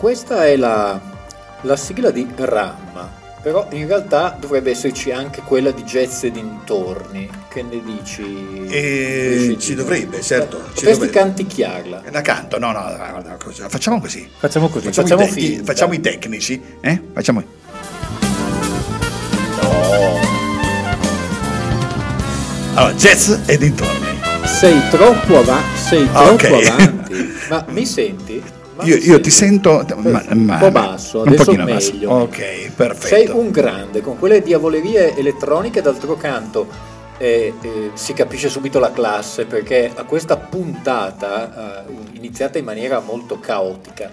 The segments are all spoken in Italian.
Questa è la, la sigla di RAM, però in realtà dovrebbe esserci anche quella di Jazz e dintorni. Che ne dici? E ci dovrebbe, certo. Ci ci Potresti dovrebbe. canticchiarla. La canto, no, no, guarda, cosa- facciamo così. Facciamo così, Facciamo, facciamo i, tec- facciamo i tecnici, eh? Facciamo. Allora, jazz e dintorni. Sei troppo, ava- sei Ah, troppo ok. avanti. Ma mi senti? Io, io ti sento ma- ma- un po' basso, un pochino meglio. basso. Ok, perfetto. Sei un grande, con quelle diavolerie elettroniche d'altro canto eh, eh, si capisce subito la classe perché a questa puntata, eh, iniziata in maniera molto caotica,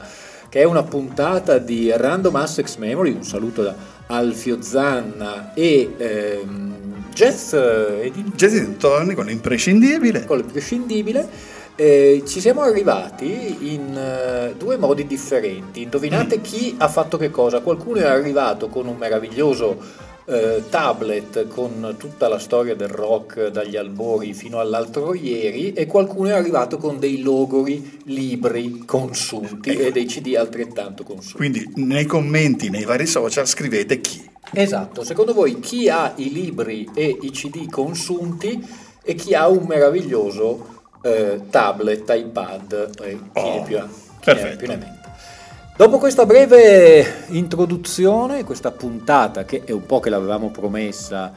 che è una puntata di Random Access Memory, un saluto da Alfio Zanna e ehm, Jazz eh, Jazz dintorni con l'imprescindibile. con l'imprescindibile. Eh, ci siamo arrivati in eh, due modi differenti. Indovinate chi ha fatto che cosa? Qualcuno è arrivato con un meraviglioso eh, tablet con tutta la storia del rock dagli albori fino all'altro ieri e qualcuno è arrivato con dei logori libri consunti e dei CD altrettanto consunti. Quindi nei commenti, nei vari social scrivete chi. Esatto, secondo voi chi ha i libri e i CD consunti e chi ha un meraviglioso eh, tablet, iPad, eh, chi, Oh, ne più chi ne più ne mette. Dopo questa breve introduzione, questa puntata che è un po' che l'avevamo promessa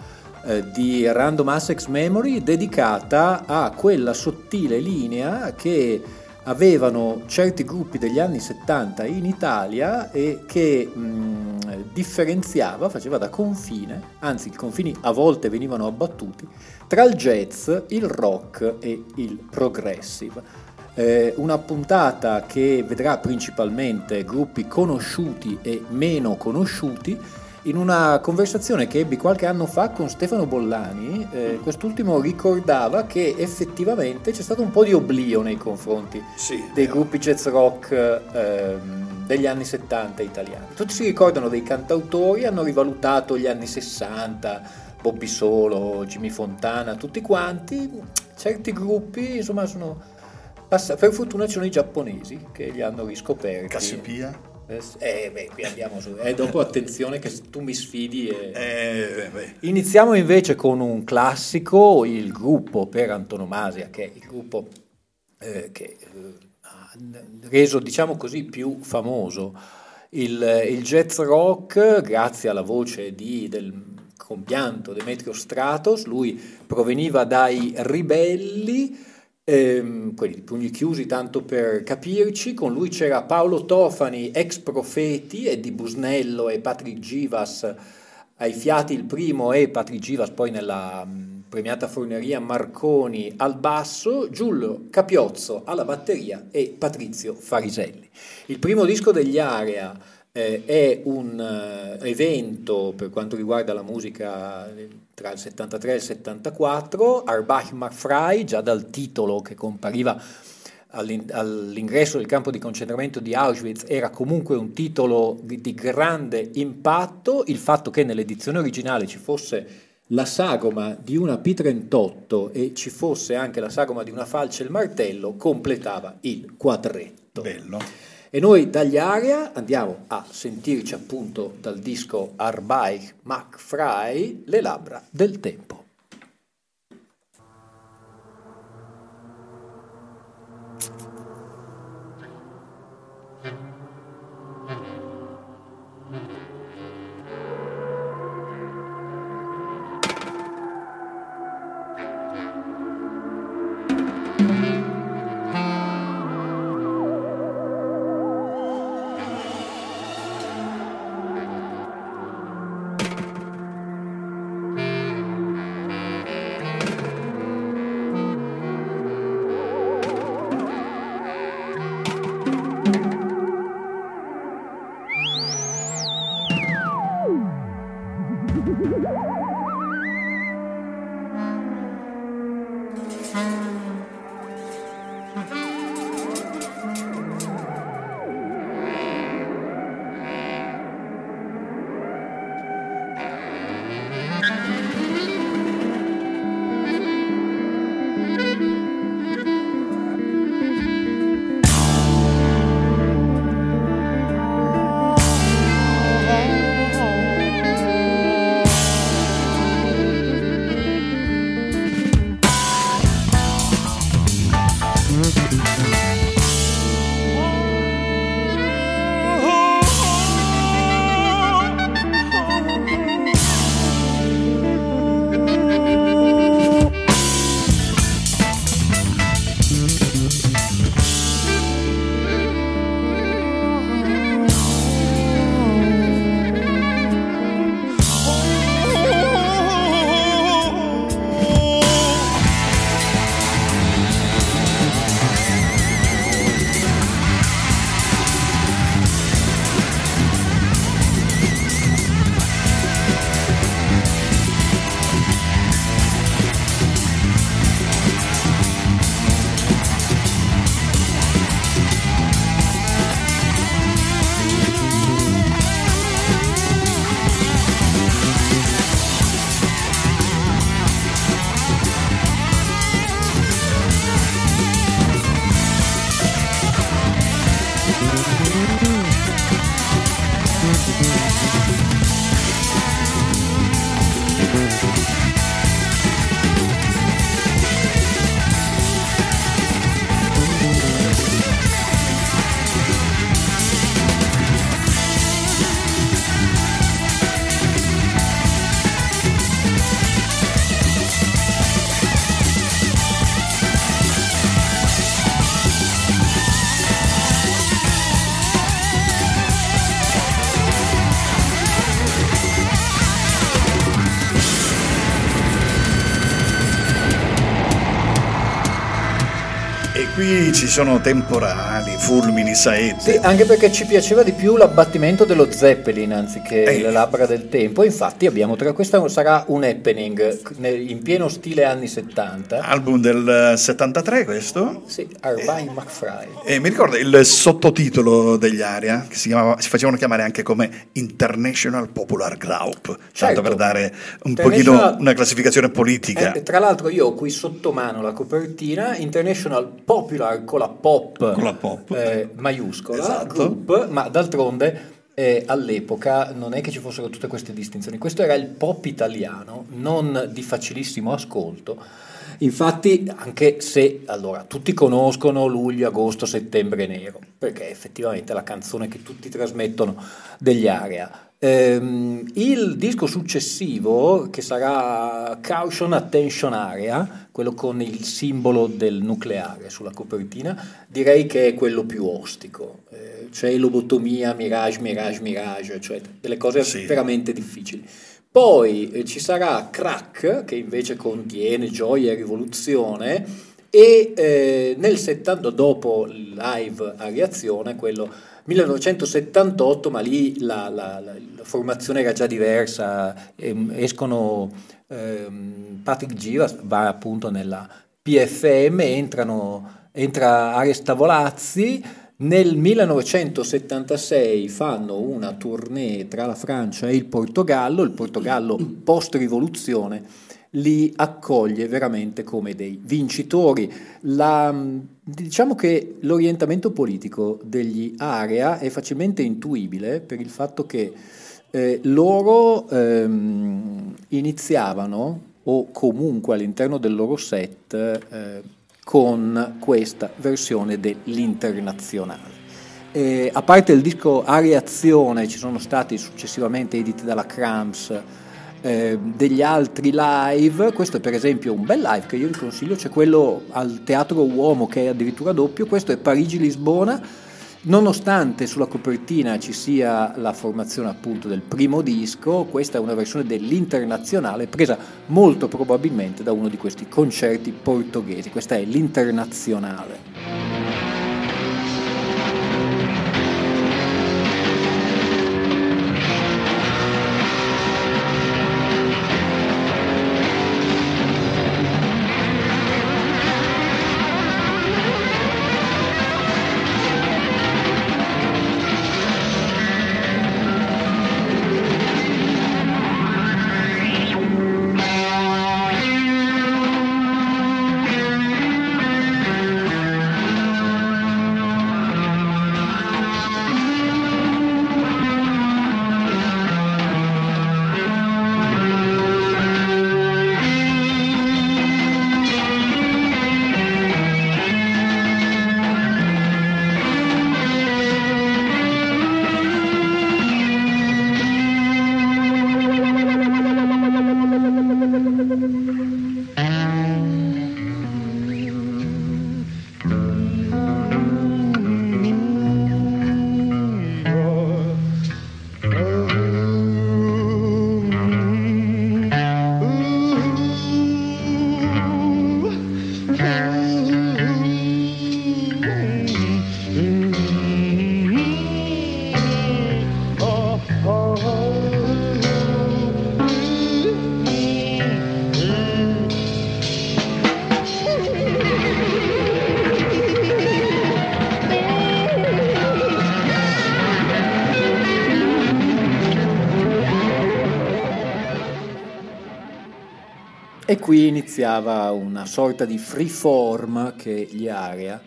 eh, di Random Access Memory dedicata a quella sottile linea che avevano certi gruppi degli anni 70 in Italia e che mh, differenziava, faceva da confine, anzi i confini a volte venivano abbattuti, tra il jazz, il rock e il progressive. Eh, una puntata che vedrà principalmente gruppi conosciuti e meno conosciuti in una conversazione che ebbi qualche anno fa con Stefano Bollani, eh, quest'ultimo ricordava che effettivamente c'è stato un po' di oblio nei confronti Sì, dei gruppi jazz rock ehm, degli anni 70 italiani. Tutti si ricordano dei cantautori, hanno rivalutato gli anni 60, Bobby Solo, Jimmy Fontana, tutti quanti. Certi gruppi, insomma, sono passati. Per fortuna ci sono i giapponesi che li hanno riscoperti. Cassiopea. Eh, Eh, beh, qui andiamo su. Eh, dopo attenzione che tu mi sfidi e... Eh, beh, Iniziamo invece con un classico, il gruppo per antonomasia, che è il gruppo eh, che eh, ha reso, diciamo così, più famoso il, il jazz rock grazie alla voce di, del compianto Demetrio Stratos. Lui proveniva dai ribelli, ehm, quelli di pugni chiusi tanto per capirci, con lui c'era Paolo Tofani, ex Profeti, e di Busnello e Patrick Givas ai fiati il primo e Patrick Givas poi nella mh, premiata forneria Marconi al basso, Giulio Capiozzo alla batteria e Patrizio Fariselli. Il primo disco degli Area eh, è un eh, evento per quanto riguarda la musica eh, tra il 73 e il 74, Arbach Marfrei, già dal titolo che compariva all'in- all'ingresso del campo di concentramento di Auschwitz era comunque un titolo di grande impatto, il fatto che nell'edizione originale ci fosse la sagoma di una P38 e ci fosse anche la sagoma di una falce e il martello completava il quadretto. bello. E noi dagli Aria andiamo a sentirci appunto dal disco Arbeit Mac Frei le labbra del tempo. Qui ci sono temporali, fulmini, saette. Sì, anche perché ci piaceva di più l'abbattimento dello Zeppelin anziché Eh. le labbra del tempo. Infatti abbiamo tra questo sarà un happening in pieno stile anni 70. Album del 73 questo. Sì, Irvine McFry. E mi ricordo il sottotitolo degli Aria, che si, chiamava- si facevano chiamare anche come International Popular Group, tanto Certo. per dare un pochino una classificazione politica. Eh, tra l'altro io ho qui sotto mano la copertina International Popular con la pop, Con la pop. eh, maiuscola, Esatto. group, ma d'altronde eh, all'epoca non è che ci fossero tutte queste distinzioni, questo era il pop italiano, non di facilissimo ascolto. Infatti, anche se allora tutti conoscono luglio, agosto, settembre nero, perché effettivamente è la canzone che tutti trasmettono degli Area. Ehm, il disco successivo, che sarà Caution Attention Area, quello con il simbolo del nucleare sulla copertina, direi che è quello più ostico. Eh, cioè lobotomia, mirage, mirage, mirage, cioè delle cose Sì. veramente difficili. Poi eh, ci sarà Crack, che invece contiene gioia e rivoluzione, e eh, nel 70, dopo live a reazione, quello 1978, ma lì la, la- la- la formazione era già diversa, ehm, escono Patrick Giras, va appunto nella PFM, entrano, entra Ares Tavolazzi, nel 1976 fanno una tournée tra la Francia e il Portogallo, il Portogallo post-rivoluzione li accoglie veramente come dei vincitori. La- diciamo che l'orientamento politico degli Area è facilmente intuibile per il fatto che eh, loro ehm, iniziavano, o comunque all'interno del loro set, eh, con questa versione dell'internazionale. Eh, a parte il disco Areazione, ci sono stati successivamente editi dalla Cramps eh, degli altri live, questo è per esempio un bel live che io vi consiglio, c'è quello al Teatro Uomo che è addirittura doppio, questo è Parigi-Lisbona, nonostante sulla copertina ci sia la formazione appunto del primo disco, questa è una versione dell'internazionale presa molto probabilmente da uno di questi concerti portoghesi, questa è l'internazionale. Qui iniziava una sorta di freeform che gli area.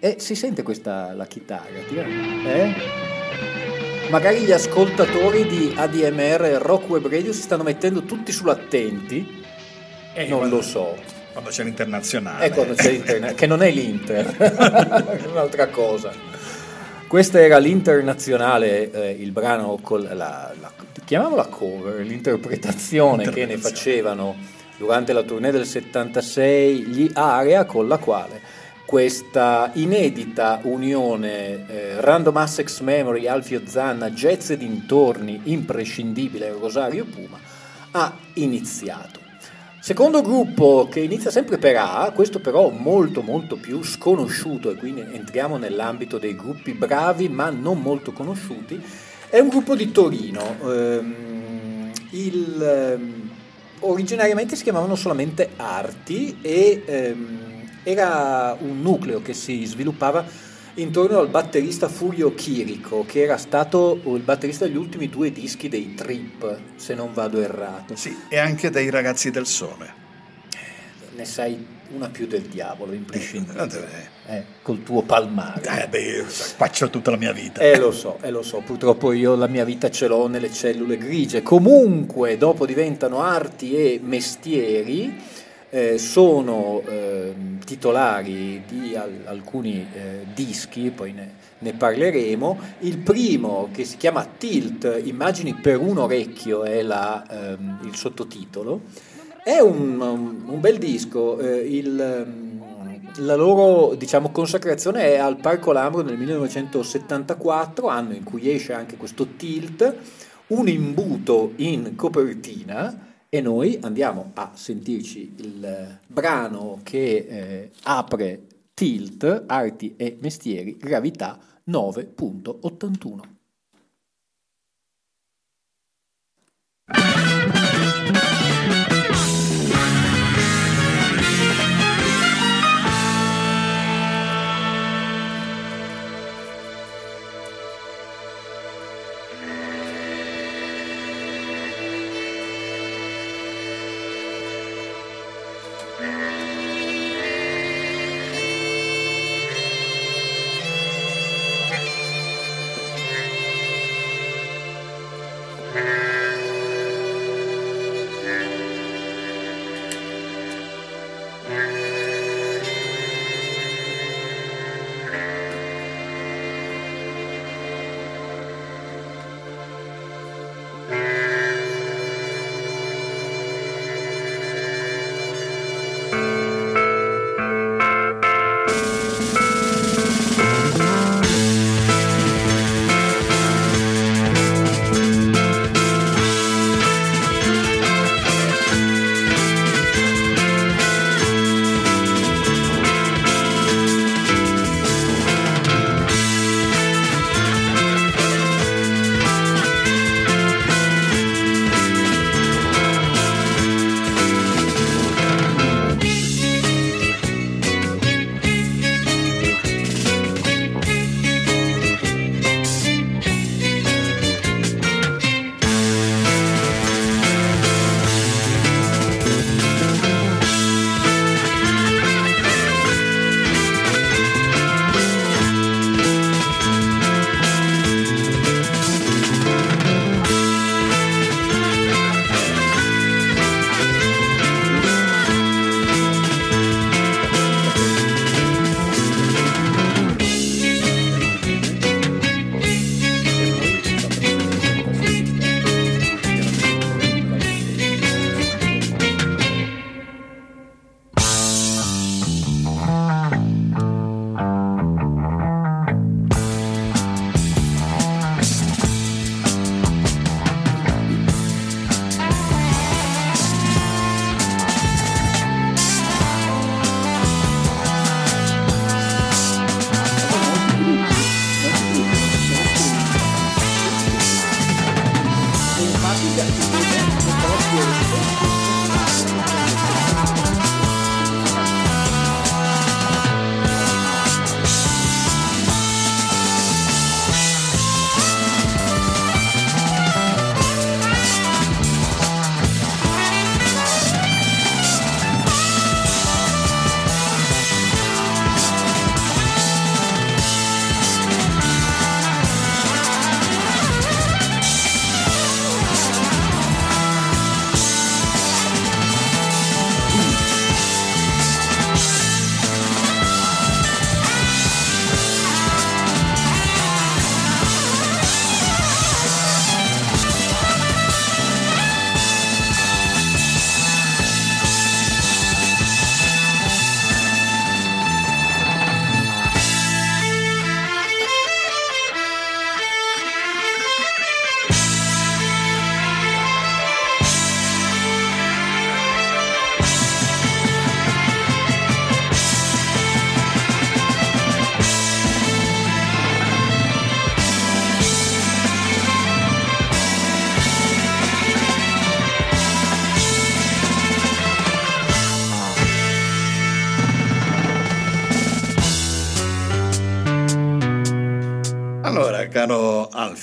E si sente questa la chitarra, eh? Magari gli ascoltatori di ADMR Rock Web Radio si stanno mettendo tutti sull'attenti. Eh, non lo so. Quando c'è l'internazionale. E quando c'è l'internazionale, che non è l'Inter, è un'altra cosa. Questa era l'internazionale, eh, il brano con la, la chiamiamola cover, l'interpretazione che ne facevano durante la tournée del 76 gli Area con la quale questa inedita unione eh, Random Assex Memory, Alfio Zanna, Jazz e dintorni, imprescindibile Rosario Puma, ha iniziato. Secondo gruppo che inizia sempre per A, questo però molto molto più sconosciuto e quindi entriamo nell'ambito dei gruppi bravi ma non molto conosciuti, è un gruppo di Torino. Ehm, il, ehm, originariamente si chiamavano solamente Arti e ehm, era un nucleo che si sviluppava intorno al batterista Furio Chirico, che era stato il batterista degli ultimi due dischi dei Trip, se non vado errato. Sì, e anche dei Ragazzi del Sole. Ne sai una più del diavolo, imprescindibile. Eh, col tuo palmare. Eh, beh, faccio tutta la mia vita. Eh, lo so, eh, lo so, purtroppo io la mia vita ce l'ho nelle cellule grigie. Comunque, dopo diventano arti e mestieri, eh, sono eh, titolari di al- alcuni eh, dischi, poi ne, ne, parleremo. Il primo, che si chiama Tilt, Immagini per un orecchio, è la, ehm, il sottotitolo è un, un bel disco, eh, il, la loro diciamo, consacrazione è al Parco Lambro nel 1974, anno in cui esce anche questo Tilt, un imbuto in copertina e noi andiamo a sentirci il brano che eh, apre Tilt, Arti e Mestieri, Gravità 9.81.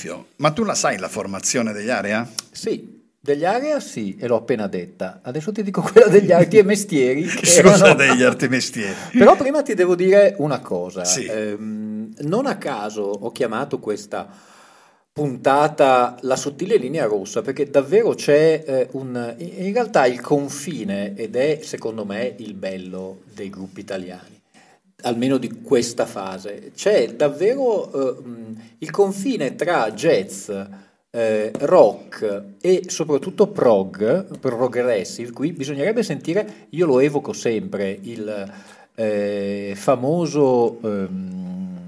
Alfio, ma tu la sai la formazione degli area? Sì, degli area sì, e l'ho appena detta. Adesso ti dico quella degli arti e mestieri. Scusa, erano... degli arti e mestieri. Però prima ti devo dire una cosa. Sì. Ehm, non a caso ho chiamato questa puntata La sottile linea rossa, perché davvero c'è eh, un... In realtà il confine, ed è secondo me il bello dei gruppi italiani, almeno di questa fase, c'è davvero eh, mh, il confine tra jazz, eh, rock e soprattutto prog, progressive, qui bisognerebbe sentire, io lo evoco sempre, il eh, famoso, ehm,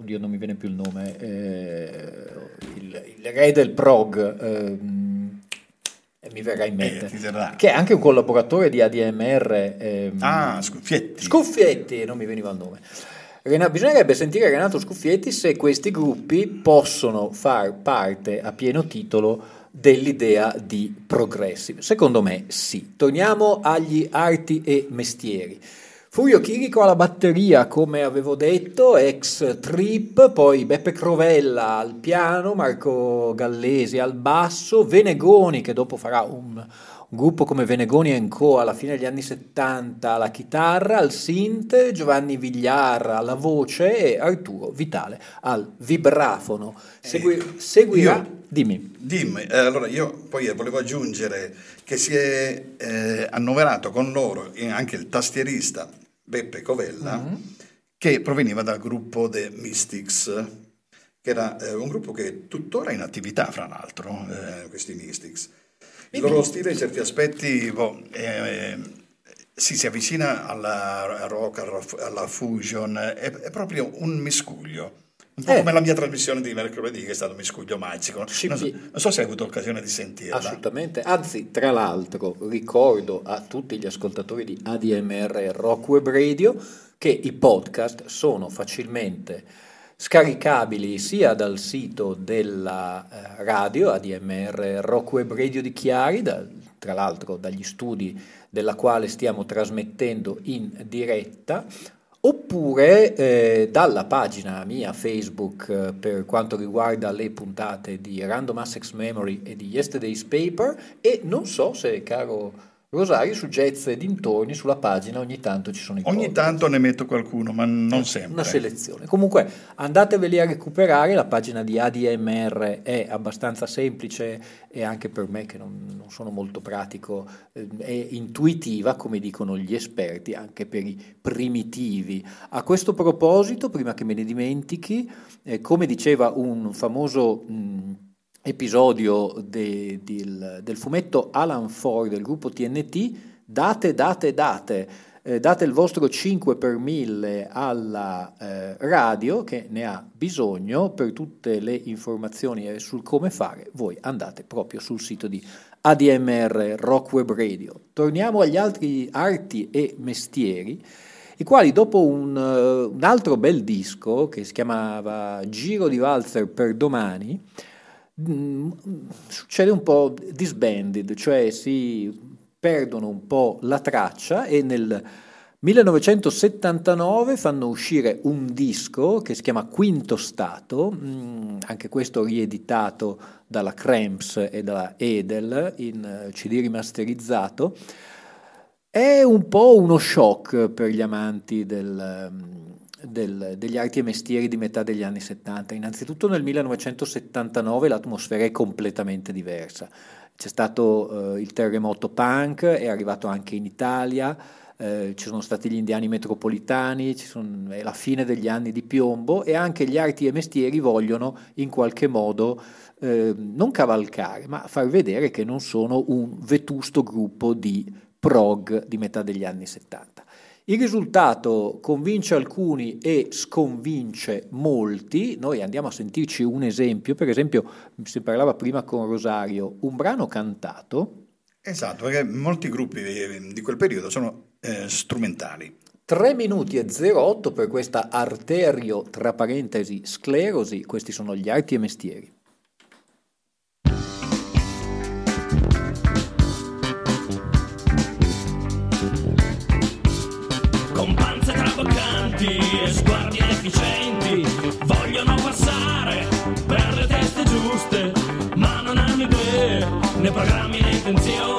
oddio non mi viene più il nome, eh, il, il re del prog, ehm, mi verrà in mente, Eh, ti verrà. che è anche un collaboratore di ADMR. ehm, Ah, Scuffietti. Scuffietti, non mi veniva il nome. Rena- bisognerebbe sentire Renato Scuffietti se questi gruppi possono far parte a pieno titolo dell'idea di progressive. Secondo me sì. Torniamo agli arti e mestieri. Furio Chirico alla batteria, come avevo detto, ex Trip, poi Beppe Crovella al piano, Marco Gallesi al basso, Venegoni che dopo farà un, un gruppo come Venegoni Co alla fine degli anni 70 alla chitarra, al synth, Giovanni Vigliar alla voce e Arturo Vitale al vibrafono. Segui- Ecco. seguirà, Io- dimmi. Dimmi, eh, allora io poi volevo aggiungere che si è eh, annoverato con loro eh, anche il tastierista Beppe Covella, Mm-hmm. che proveniva dal gruppo The Mystics, che era eh, un gruppo che è tuttora in attività, fra l'altro, eh, questi Mystics. Il loro stile in certi aspetti boh, eh, sì, si avvicina alla al rock, alla, alla fusion, è, è proprio un miscuglio. Un po' Eh. come la mia trasmissione di mercoledì, che è stato un miscuglio magico. Non, so, non so se hai avuto occasione di sentirla. Assolutamente, anzi tra l'altro ricordo a tutti gli ascoltatori di ADMR Rock Web Radio che i podcast sono facilmente scaricabili sia dal sito della eh, radio ADMR Rock Web Radio di Chiari, da- tra l'altro dagli studi della quale stiamo trasmettendo in diretta, oppure eh, dalla pagina mia Facebook eh, per quanto riguarda le puntate di Random Access Memory e di Yesterday's Paper e non so se, caro Rosario, su Jazz e dintorni, sulla pagina ogni tanto ci sono i Ogni podcast. tanto ne metto qualcuno, ma non sempre. Una selezione. Comunque andateveli a recuperare, la pagina di ADMR è abbastanza semplice e anche per me che non, non sono molto pratico eh, è intuitiva, come dicono gli esperti, anche per i primitivi. A questo proposito, prima che me ne dimentichi, eh, come diceva un famoso... mh, episodio de- del, del fumetto Alan Ford del gruppo TNT, date, date, date, eh, date il vostro 5 per 1000 alla eh, radio che ne ha bisogno per tutte le informazioni sul come fare, voi andate proprio sul sito di ADMR Rock Web Radio. Torniamo agli altri arti e mestieri i quali dopo un, un altro bel disco che si chiamava Giro di Walzer per domani, succede un po' disbanded, cioè si perdono un po' la traccia e nel 1979 fanno uscire un disco che si chiama Quinto Stato, mm, anche questo rieditato dalla Cramps e dalla Edel in eh, CD rimasterizzato. È un po' uno shock per gli amanti del, del- degli arti e mestieri di metà degli anni 70. Innanzitutto nel 1979 l'atmosfera è completamente diversa. C'è stato eh, il terremoto punk, è arrivato anche in Italia, eh, ci sono stati gli indiani metropolitani, ci son- è la fine degli anni di piombo e anche gli arti e mestieri vogliono in qualche modo eh, non cavalcare, ma far vedere che non sono un vetusto gruppo di prog di metà degli anni 70. Il risultato convince alcuni e sconvince molti. Noi andiamo a sentirci un esempio, per esempio si parlava prima con Rosario, un brano cantato, Esatto, perché molti gruppi di, di quel periodo sono eh, strumentali. 3 minuti e 08 per questa arterio, tra parentesi, sclerosi, questi sono gli arti e mestieri. efficienti vogliono passare per le teste giuste, ma non hanno idee né programmi né intenzioni.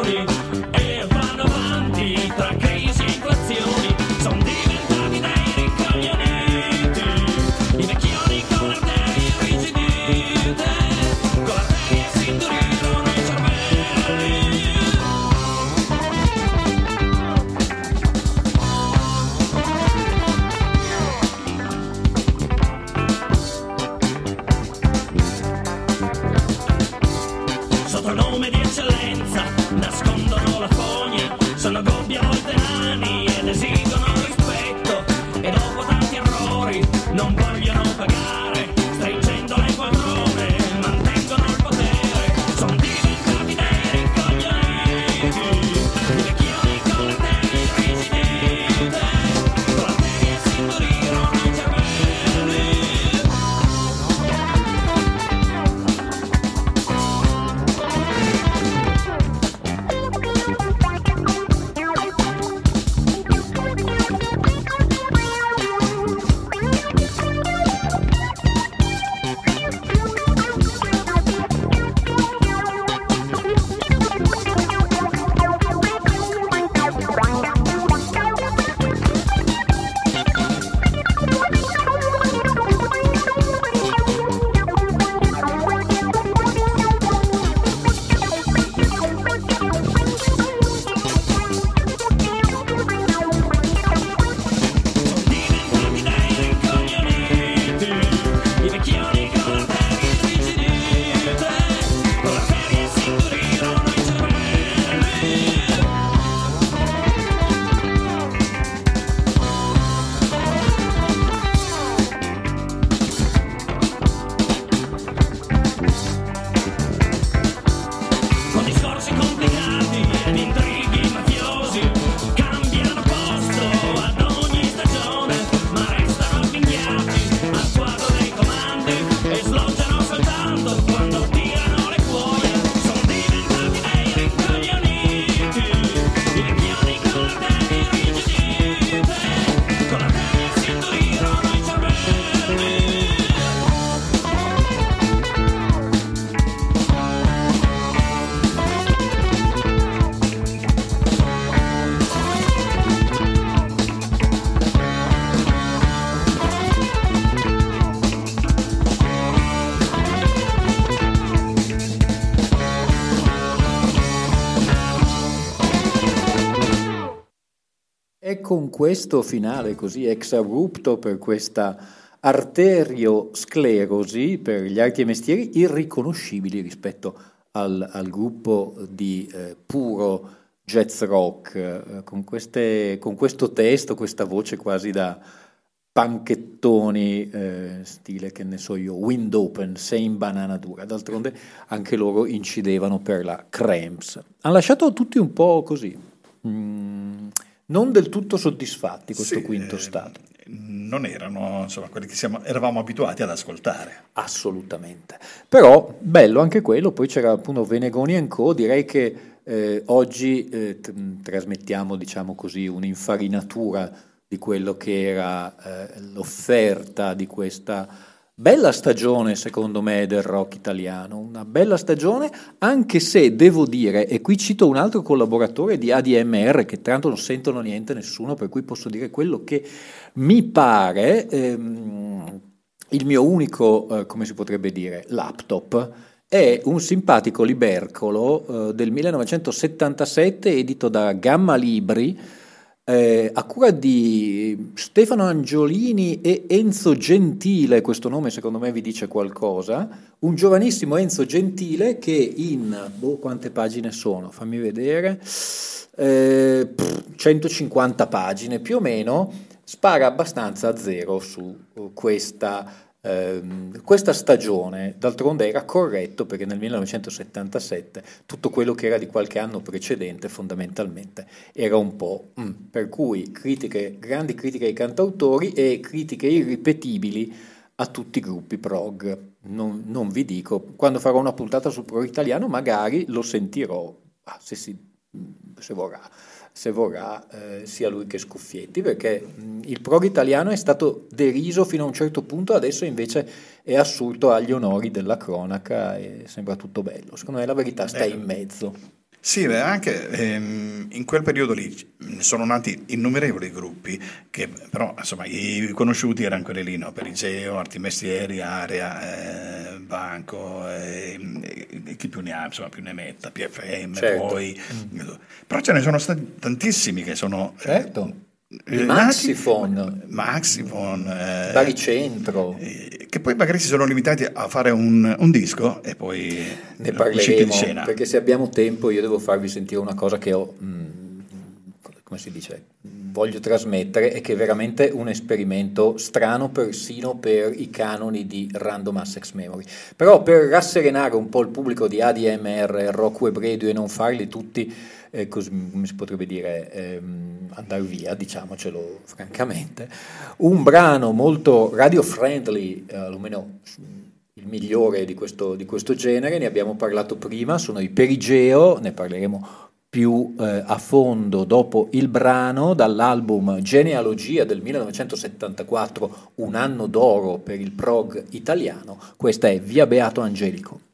Con questo finale così ex abrupto per questa arteriosclerosi per gli arti e mestieri irriconoscibili rispetto al, al gruppo di eh, puro jazz rock, eh, con, queste, con, questo testo, questa voce quasi da panchettoni, eh, stile che ne so io, wind open, sei in banana dura. D'altronde anche loro incidevano per la Cramps. Hanno lasciato tutti un po' così. Mm, non del tutto soddisfatti questo sì, quinto stato. non erano insomma, quelli che siamo, eravamo abituati ad ascoltare. Assolutamente. Però bello anche quello, poi c'era appunto Venegoni Co, direi che eh, oggi eh, t- trasmettiamo diciamo così un'infarinatura di quello che era eh, l'offerta di questa Bella stagione secondo me del rock italiano, una bella stagione anche se devo dire, e qui cito un altro collaboratore di ADMR che l'altro non sentono niente nessuno, per cui posso dire quello che mi pare ehm, il mio unico, eh, come si potrebbe dire, laptop è un simpatico libercolo eh, del 1977 edito da Gamma Libri eh, a cura di Stefano Angiolini e Enzo Gentile, questo nome secondo me vi dice qualcosa, un giovanissimo Enzo Gentile che in, boh, quante pagine sono? Fammi vedere, eh, 150 pagine più o meno, spara abbastanza a zero su questa Ehm, questa stagione, d'altronde, era corretto perché nel 1977 tutto quello che era di qualche anno precedente fondamentalmente era un po'... Mm, per cui critiche, grandi critiche ai cantautori e critiche irripetibili a tutti i gruppi prog. Non, non vi dico, quando farò una puntata sul prog italiano magari lo sentirò, ah, se, si, se vorrà. Se vorrà, eh, sia lui che Scuffietti, perché mh, il prog italiano è stato deriso fino a un certo punto, adesso invece è assurto agli onori della cronaca e sembra tutto bello. Secondo me la verità sta in mezzo. Sì, beh, anche ehm, in quel periodo lì sono nati innumerevoli gruppi che però insomma i conosciuti erano quelli lì, no? Perigeo, Arti Mestieri, Area, eh, Banco, eh, chi più ne ha, insomma più ne metta, PFM, certo. poi... Mm. Però ce ne sono stati tantissimi che sono... Eh, certo. Eh, Maxifon, Maxifon eh, Baricentro, eh, che poi magari si sono limitati a fare un, un disco e poi ne parleremo. Perché se abbiamo tempo, io devo farvi sentire una cosa che ho, mh, mm, come si dice, voglio trasmettere e che è veramente un esperimento strano persino per i canoni di Random Access Memory. Però per rasserenare un po' il pubblico di ADMR, Rock Web Radio e non farli tutti eh, così, come si potrebbe dire, ehm, andare via, diciamocelo francamente. Un brano molto radio friendly, eh, almeno il migliore di questo, di questo genere, ne abbiamo parlato prima, sono i Perigeo, ne parleremo più eh, a fondo dopo il brano dall'album Genealogia del 1974, un anno d'oro per il prog italiano. Questa è Via Beato Angelico.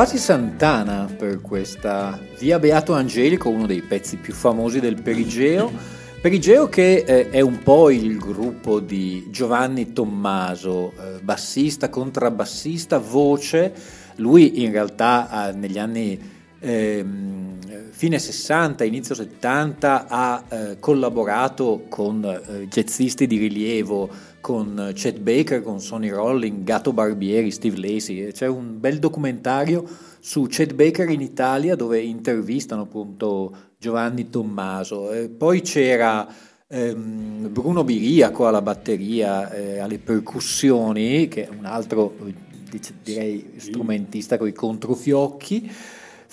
Quasi Santana per questa Via Beato Angelico, uno dei pezzi più famosi del Perigeo. Perigeo che eh, è un po' il gruppo di Giovanni Tommaso, eh, bassista, contrabbassista, voce. Lui in realtà eh, negli anni ehm, fine 60, inizio 70 ha eh, collaborato con eh, jazzisti di rilievo con Chet Baker, con Sonny Rolling, Gatto Barbieri, Steve Lacey. C'è un bel documentario su Chet Baker in Italia dove intervistano appunto Giovanni Tommaso. E poi c'era ehm, Bruno Biriaco alla batteria, eh, alle percussioni, che è un altro direi strumentista con i controfiocchi.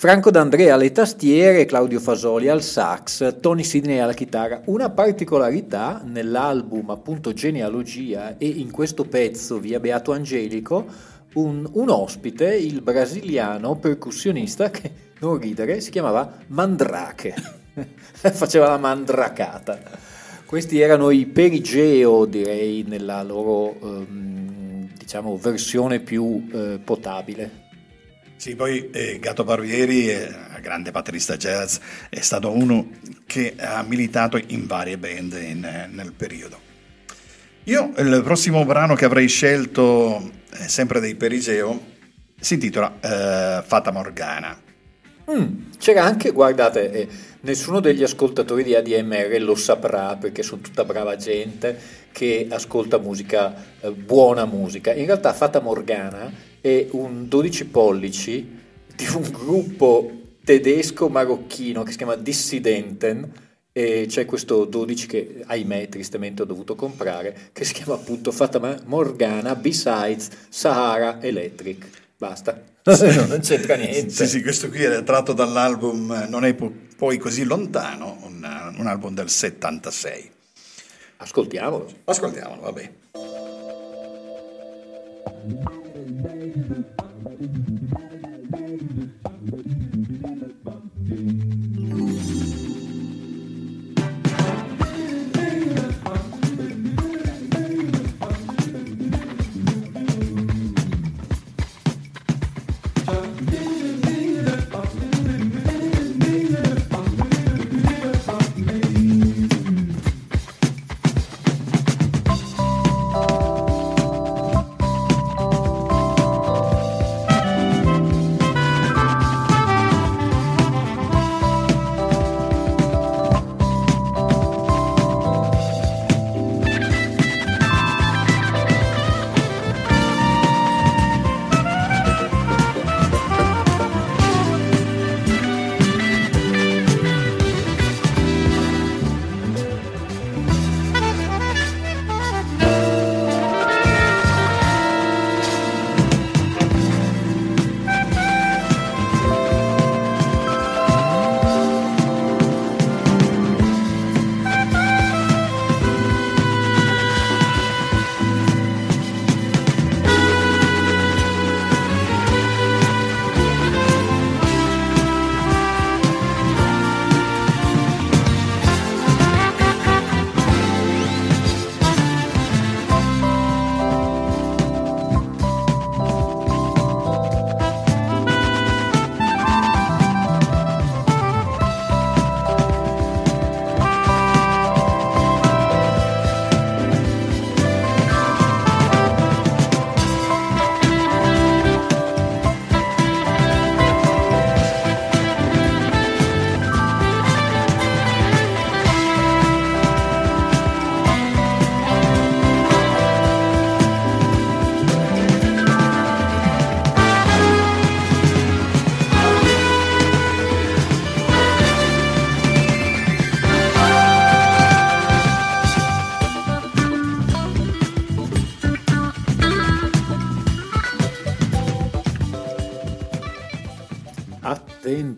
Franco D'Andrea alle tastiere, Claudio Fasoli al sax, Tony Sidney alla chitarra. Una particolarità nell'album appunto Genealogia e in questo pezzo via Beato Angelico, un, un ospite, il brasiliano percussionista che, non ridere, si chiamava Mandrake, faceva la mandracata. Questi erano i Perigeo, direi, nella loro ehm, diciamo, versione più eh, potabile. Sì, poi eh, Gatto Barbieri, eh, grande batterista jazz, è stato uno che ha militato in varie band in, eh, nel periodo. Io il prossimo brano che avrei scelto, eh, sempre dei Perigeo, si intitola eh, Fata Morgana. Mm, c'era anche, guardate, eh, nessuno degli ascoltatori di ADMR lo saprà perché sono tutta brava gente che ascolta musica, buona musica. In realtà Fata Morgana e un 12 pollici di un gruppo tedesco marocchino che si chiama Dissidenten e c'è questo 12 che ahimè tristemente ho dovuto comprare che si chiama appunto Fatama Morgana Besides Sahara Electric. Basta. Non c'entra niente. Sì sì questo qui è tratto dall'album Non è poi così lontano un, un album del 76 ascoltiamolo. Ascoltiamolo vabbè Baby, baby, baby.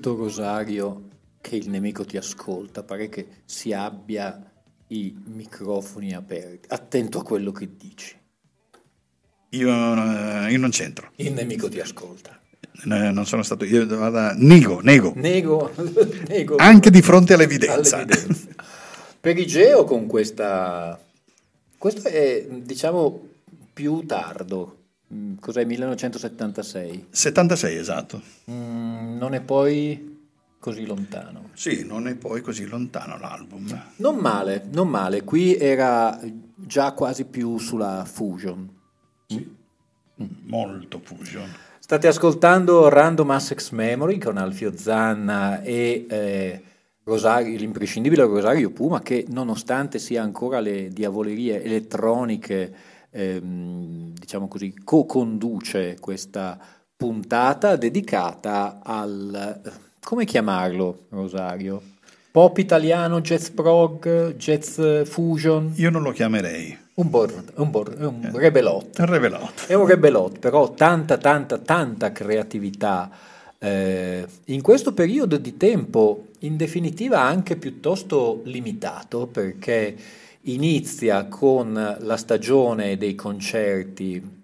Attento Rosario che il nemico ti ascolta, pare che si abbia i microfoni aperti. Attento a quello che dici. Io, io non c'entro. Il nemico ti ascolta. non sono stato io, vada, nego, nego. Nego, nego. Anche di fronte all'evidenza. all'evidenza. Perigeo con questa... Questo è, diciamo, più tardo cos'è 1976? 76, esatto. Mm, non è poi così lontano. Sì, non è poi così lontano l'album. Non male, non male. Qui era già quasi più sulla fusion. Sì, mm. molto fusion. State ascoltando Random Assex Memory con Alfio Zanna e eh, Rosario, l'imprescindibile Rosario Puma che nonostante sia ancora le diavolerie elettroniche, ehm, diciamo così, co-conduce questa puntata dedicata al... come chiamarlo Rosario? Pop italiano, jazz prog, jazz fusion? Io non lo chiamerei. Un, bor, un, bor, un eh, rebelot. Un rebelot. È un rebelot, però tanta, tanta, tanta creatività. Eh, in questo periodo di tempo, in definitiva anche piuttosto limitato, perché inizia con la stagione dei concerti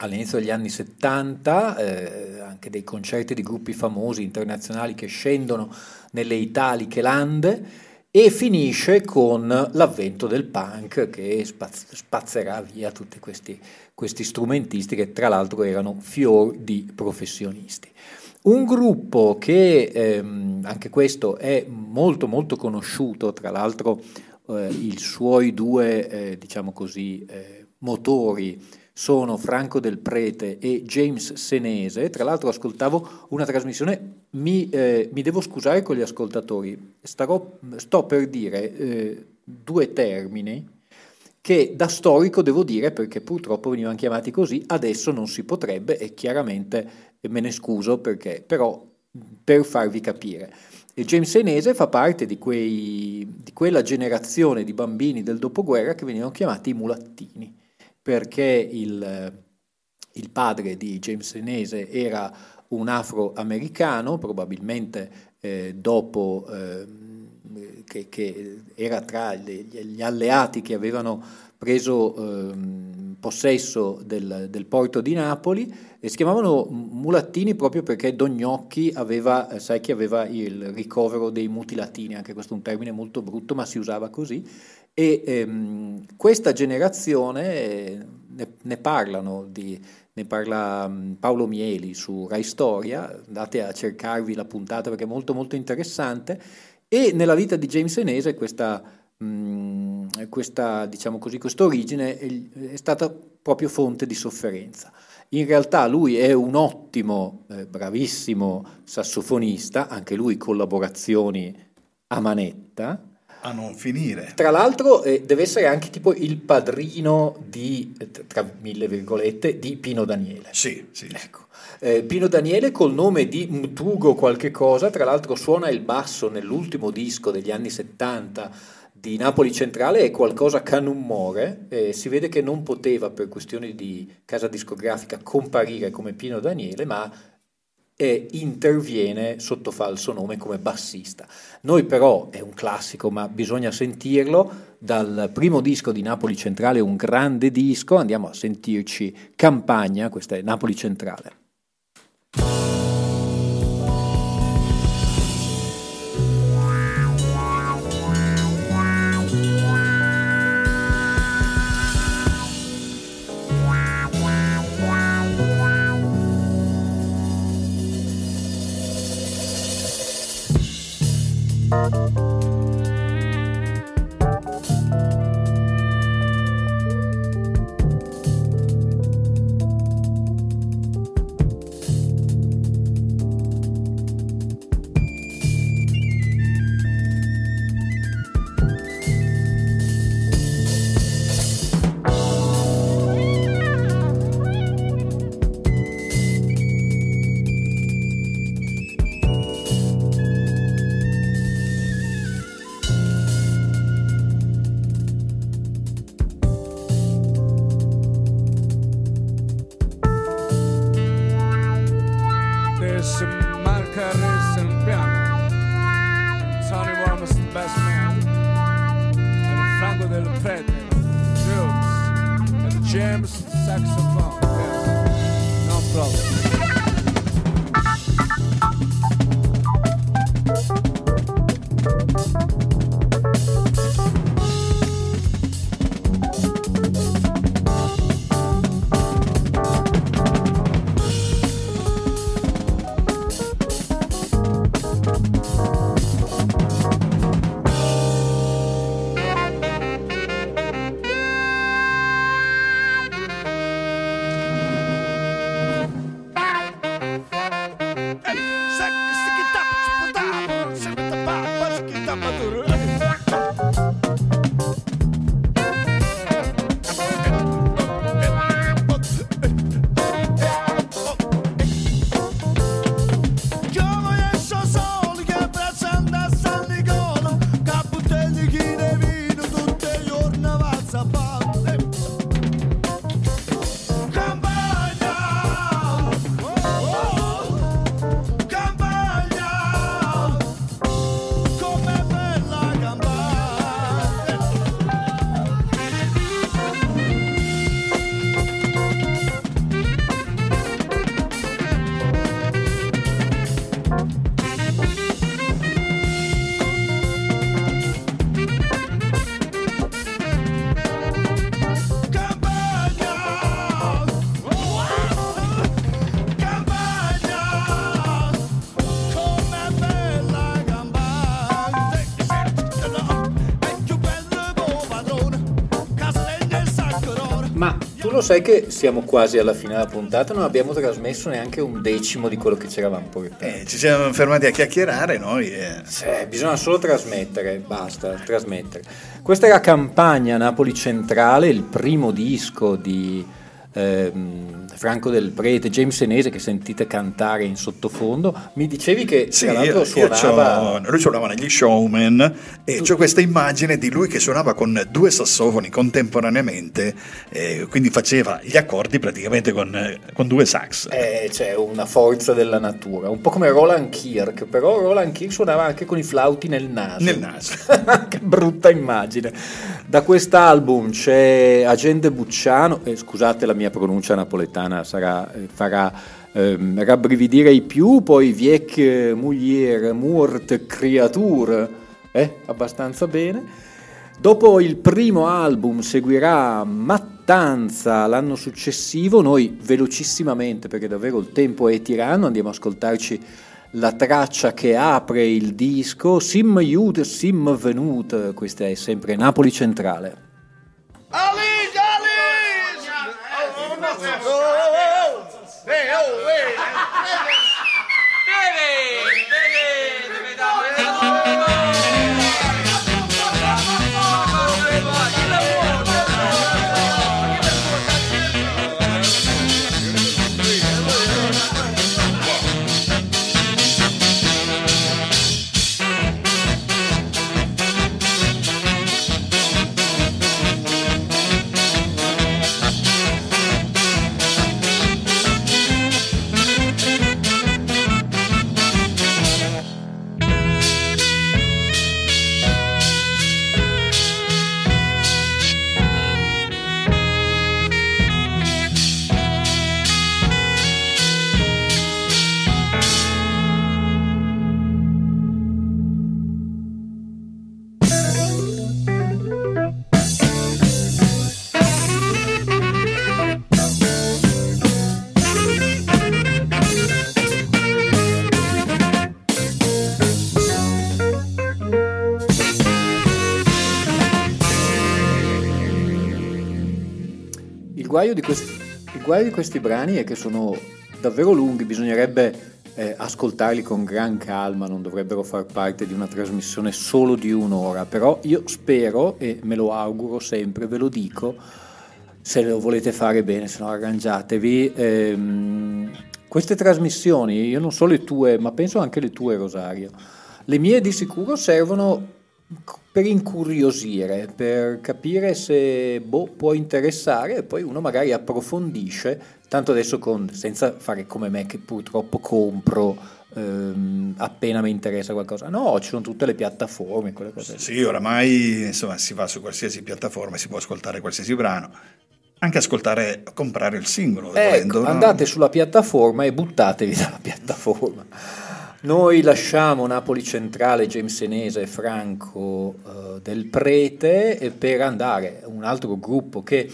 all'inizio degli anni 70, eh, anche dei concerti di gruppi famosi internazionali che scendono nelle italiche lande e finisce con l'avvento del punk che spaz- spazzerà via tutti questi, questi strumentisti che tra l'altro erano fior di professionisti. Un gruppo che ehm, anche questo è molto molto conosciuto, tra l'altro eh, i suoi due eh, diciamo così, eh, motori sono Franco Del Prete e James Senese. Tra l'altro ascoltavo una trasmissione, mi, eh, mi devo scusare con gli ascoltatori, Starò, sto per dire eh, due termini che da storico devo dire, perché purtroppo venivano chiamati così, adesso non si potrebbe e chiaramente me ne scuso perché, però per farvi capire. E James Senese fa parte di, quei, di quella generazione di bambini del dopoguerra che venivano chiamati i mulattini perché il, il padre di James Senese era un afroamericano, probabilmente eh, dopo eh, che, che, era tra gli, alleati che avevano preso eh, possesso del, del, porto di Napoli e si chiamavano mulattini proprio perché Don Gnocchi aveva, eh, sai che aveva il ricovero dei mutilatini, anche questo è un termine molto brutto ma si usava così, e ehm, questa generazione, eh, ne, ne, parlano, di, ne parla um, Paolo Mieli su Rai Storia, andate a cercarvi la puntata perché è molto molto interessante, e nella vita di James Enese questa, mh, questa diciamo così, questa origine è, è, stata proprio fonte di sofferenza. In realtà lui è un ottimo, eh, bravissimo sassofonista, anche lui collaborazioni a manetta, a non finire. Tra l'altro eh, deve essere anche tipo il padrino di, tra mille virgolette, di Pino Daniele. Sì, sì. Ecco. Eh, Pino Daniele col nome di Mtugo qualche cosa, tra l'altro suona il basso nell'ultimo disco degli anni 70 di Napoli Centrale è qualcosa che non muore, eh, si vede che non poteva per questioni di casa discografica comparire come Pino Daniele, ma e interviene sotto falso nome come bassista. Noi però, è un classico ma bisogna sentirlo, dal primo disco di Napoli Centrale, un grande disco, andiamo a sentirci Campagna, questa è Napoli Centrale. Sai che siamo quasi alla fine della puntata, non abbiamo trasmesso neanche un decimo di quello che c'eravamo portati. Eh, ci siamo fermati a chiacchierare noi. Eh. Sì, bisogna solo trasmettere, basta, trasmettere. Questa la campagna Napoli Centrale, il primo disco di ehm, Franco del Prete, James Senese che sentite cantare in sottofondo, mi dicevi che sì, tra l'altro io, suonava... Io lui suonava negli showman e c'ho questa immagine di lui che suonava con due sassofoni contemporaneamente, eh, quindi faceva gli accordi praticamente con, con due sax. Eh, c'è una forza della natura, un po' come Roland Kirk, però Roland Kirk suonava anche con i flauti nel naso. Nel naso. che brutta immagine. Da quest'album c'è Agende Bucciano, eh, scusate la mia pronuncia napoletana sarà, eh, farà ehm, rabbrividire i più, poi Viec Muglier Murt Creature, eh, abbastanza bene. Dopo il primo album seguirà Mattanza l'anno successivo, noi velocissimamente perché davvero il tempo è tiranno andiamo a ascoltarci la traccia che apre il disco Sim Jud, Sim Venut, questa è sempre Napoli Centrale. Guaio, di questi, il guaio di questi brani è che sono davvero lunghi, bisognerebbe eh, ascoltarli con gran calma, non dovrebbero far parte di una trasmissione solo di un'ora, però io spero e me lo auguro sempre, ve lo dico, se lo volete fare bene, se no arrangiatevi. Ehm, queste trasmissioni, io non so le tue, ma penso anche le tue Rosario, le mie di sicuro servono per incuriosire, per capire se boh, può interessare e poi uno magari approfondisce, tanto adesso con, senza fare come me che purtroppo compro ehm, appena mi interessa qualcosa. No, ci sono tutte le piattaforme, quelle cose. Sì, oramai insomma, si va su qualsiasi piattaforma, si può ascoltare qualsiasi brano, anche ascoltare, comprare il singolo. Ecco, volendo, no? andate sulla piattaforma e buttatevi dalla piattaforma. Noi lasciamo Napoli Centrale, James Senese e Franco eh, del Prete per andare a un altro gruppo che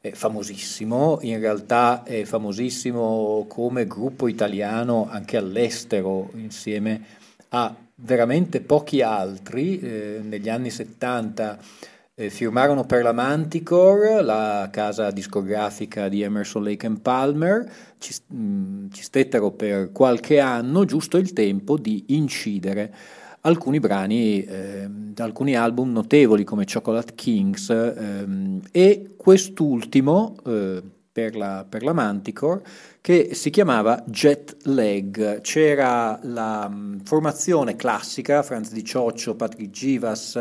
è famosissimo, in realtà è famosissimo come gruppo italiano anche all'estero insieme a veramente pochi altri. Eh, negli anni 70 eh, firmarono per la Manticore, la casa discografica di Emerson Lake and Palmer, ci, mh, ci stettero per qualche anno giusto il tempo di incidere alcuni brani, eh, alcuni album notevoli come Chocolate Kings ehm, e quest'ultimo eh, per, la, per la Manticore che si chiamava Jet Lag. C'era la mh, formazione classica, Franz Di Cioccio, Patrick Givas,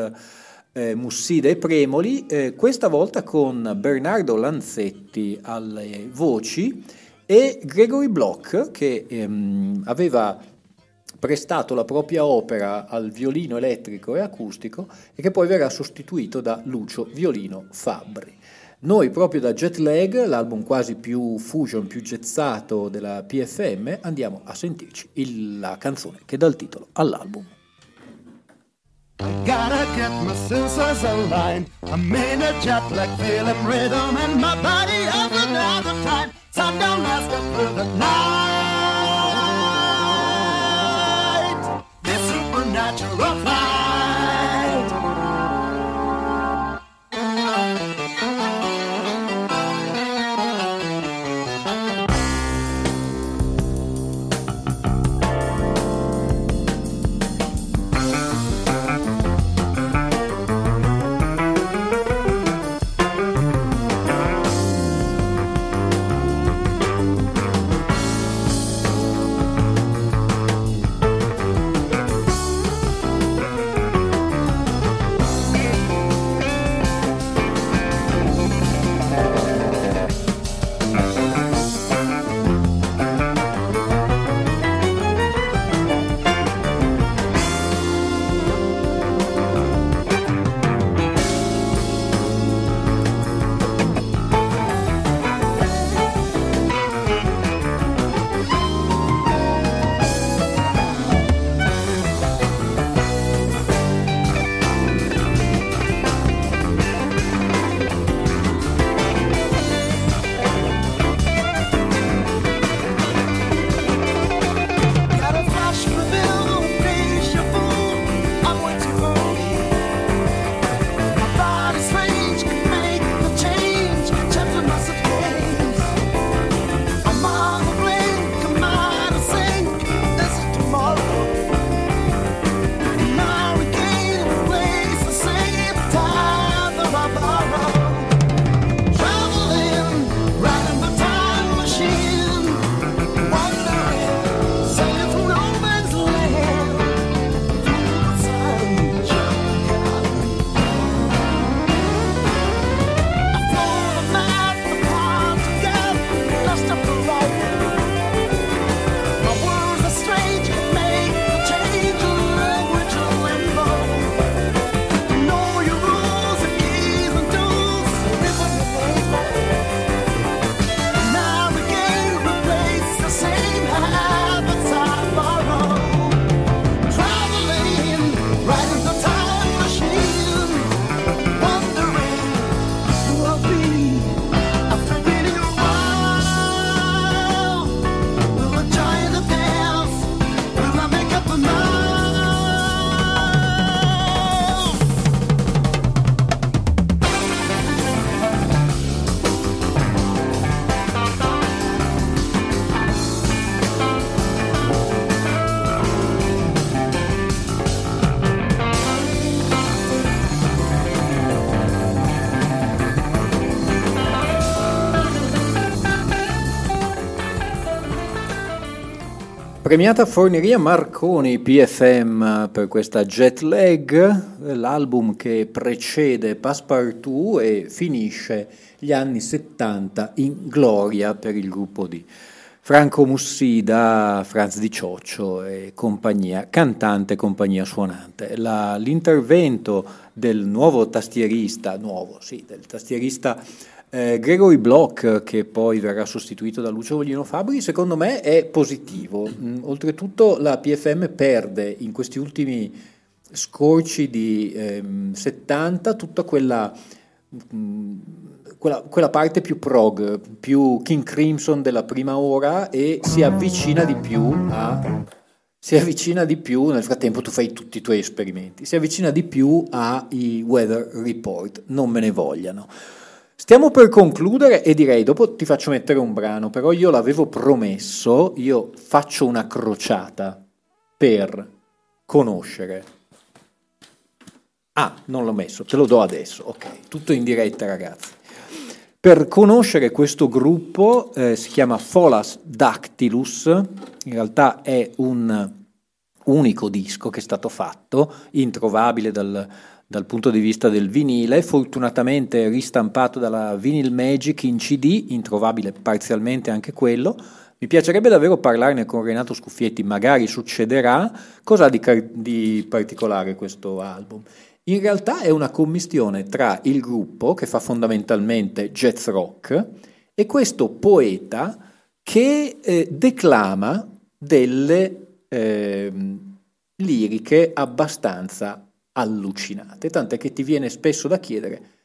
eh, Mussida e Premoli, eh, questa volta con Bernardo Lanzetti alle voci e Gregory Bloch che ehm, aveva prestato la propria opera al violino elettrico e acustico e che poi verrà sostituito da Lucio Violino Fabbri. Noi proprio da Jetlag, l'album quasi più fusion, più jazzato della PFM, andiamo a sentirci il, la canzone che dà il titolo all'album. I gotta get my senses aligned. I'm in a jet lag feeling rhythm and my body has another time. Sun down last through the night. This supernatural flight. Premiata Forneria Marconi PFM per questa Jet Lag, l'album che precede Passepartout e finisce gli anni 70 in gloria per il gruppo di Franco Mussida, Franz Di Cioccio e compagnia, cantante e compagnia suonante. La, l'intervento del nuovo tastierista, nuovo sì, del tastierista eh, Gregory Bloch, che poi verrà sostituito da Lucio Voglino Fabri, secondo me è positivo. Mm, oltretutto la PFM perde in questi ultimi scorci di ehm, 70 tutta quella, mh, mm, quella, quella, parte più prog, più King Crimson della prima ora e si avvicina di più a si avvicina di più, nel frattempo tu fai tutti i tuoi esperimenti, si avvicina di più ai weather report, non me ne vogliano. Stiamo per concludere e direi, dopo ti faccio mettere un brano, però io l'avevo promesso, io faccio una crociata per conoscere. Ah, non l'ho messo, te lo do adesso, ok, tutto in diretta ragazzi. Per conoscere questo gruppo eh, si chiama Folas Dactylus, in realtà è un unico disco che è stato fatto, introvabile dal, dal punto di vista del vinile, fortunatamente ristampato dalla Vinyl Magic in CD, introvabile parzialmente anche quello. Mi piacerebbe davvero parlarne con Renato Scuffietti, magari succederà. Cosa ha di, car- di particolare questo album? In realtà è una commistione tra il gruppo, che fa fondamentalmente jazz rock, e questo poeta che eh, declama delle eh, liriche abbastanza allucinate, tant'è che ti viene spesso da chiedere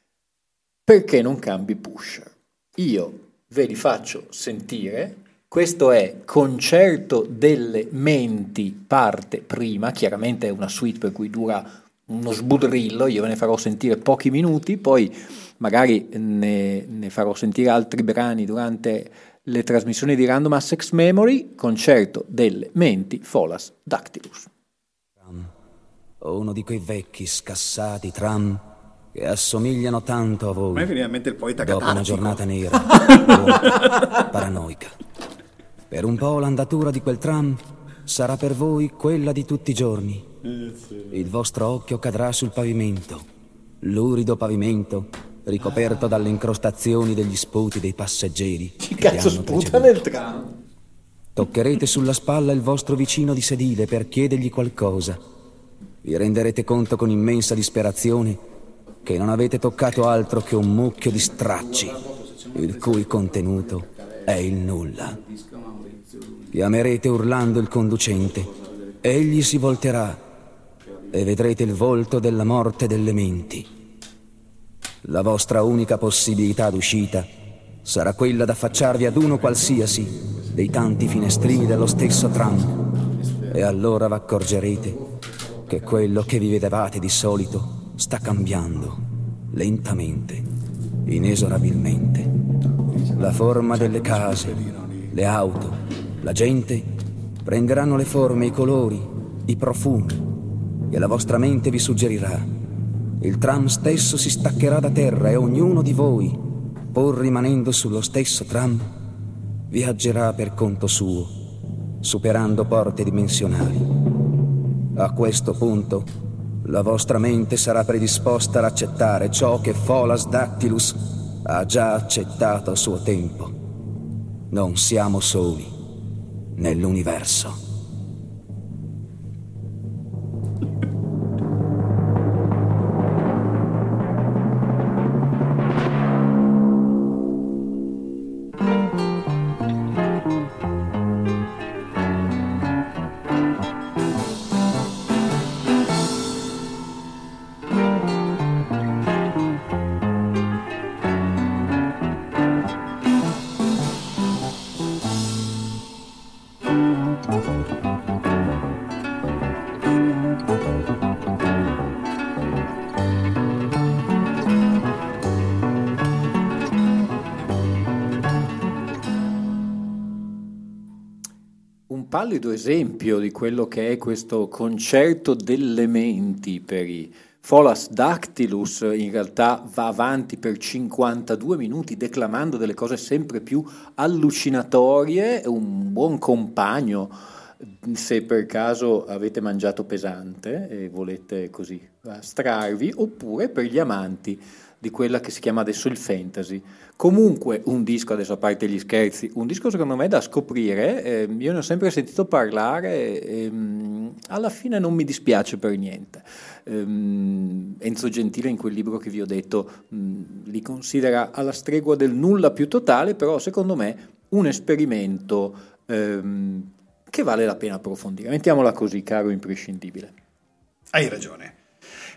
perché non cambi pusher. Io ve li faccio sentire, questo è Concerto delle menti, parte prima, chiaramente è una suite per cui dura uno sbudrillo, io ve ne farò sentire pochi minuti, poi magari ne, ne farò sentire altri brani durante le trasmissioni di Random Assex Memory, Concerto delle menti, Folas Dactylus o uno di quei vecchi scassati tram che assomigliano tanto a voi. Ma viene in mente il poeta Dopo una giornata nera, vuota, paranoica. Per un po' l'andatura di quel tram sarà per voi quella di tutti i giorni. Il vostro occhio cadrà sul pavimento, lurido pavimento ricoperto dalle incrostazioni degli sputi dei passeggeri. Chi che cazzo sputa nel tram? Toccherete sulla spalla il vostro vicino di sedile per chiedergli qualcosa. Vi renderete conto con immensa disperazione che non avete toccato altro che un mucchio di stracci, il cui contenuto è il nulla. Chiamerete urlando il conducente, egli si volterà e vedrete il volto della morte delle menti. La vostra unica possibilità d'uscita sarà quella d'affacciarvi ad uno qualsiasi dei tanti finestrini dello stesso tram e allora vi accorgerete che quello che vi vedevate di solito sta cambiando lentamente, inesorabilmente. La forma delle case, le auto, la gente prenderanno le forme, i colori, i profumi che la vostra mente vi suggerirà. Il tram stesso si staccherà da terra e ognuno di voi, pur rimanendo sullo stesso tram, viaggerà per conto suo, superando porte dimensionali. A questo punto, la vostra mente sarà predisposta ad accettare ciò che Folas Dactylus ha già accettato a suo tempo. Non siamo soli nell'universo. Pallido esempio di quello che è questo concerto delle menti per i Folas Dactylus in realtà va avanti per 52 minuti declamando delle cose sempre più allucinatorie, un buon compagno se per caso avete mangiato pesante e volete così astrarvi, oppure per gli amanti di quella che si chiama adesso il fantasy. Comunque un disco, adesso a parte gli scherzi, un disco secondo me da scoprire, eh, io ne ho sempre sentito parlare ehm, alla fine non mi dispiace per niente. Um, Enzo Gentile in quel libro che vi ho detto um, li considera alla stregua del nulla più totale, però secondo me un esperimento um, che vale la pena approfondire. Mettiamola così, caro imprescindibile. Hai ragione.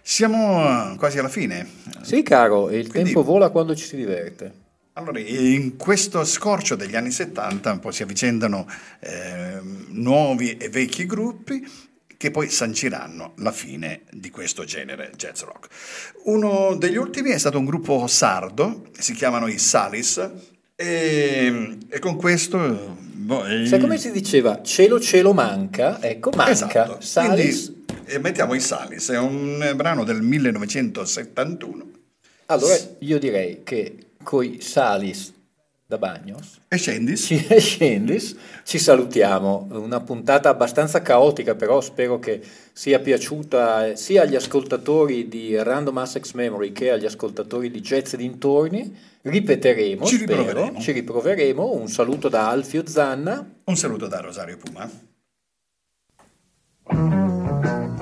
Siamo quasi alla fine. Sì, caro, il Quindi, tempo vola quando ci si diverte. Allora, in questo scorcio degli anni 70 un po' si avvicendano eh, nuovi e vecchi gruppi che poi sanciranno la fine di questo genere jazz rock. Uno degli ultimi è stato un gruppo sardo, si chiamano i Salis, e, e con questo... Boh, Sai come si diceva? Cielo cielo manca, ecco, manca. Esatto. Salis... Quindi, eh, mettiamo i Salis, è un brano del 1971. Allora io direi che coi Salis da Bagnos. E Scendis. Ci, e Scendis. Ci salutiamo. Una puntata abbastanza caotica, però spero che sia piaciuta sia agli ascoltatori di Random Assex Memory che agli ascoltatori di Jazz e dintorni. Ripeteremo, ci spero, riproveremo. ci riproveremo. Un saluto da Alfio Zanna. Un saluto da Rosario Puma. per caso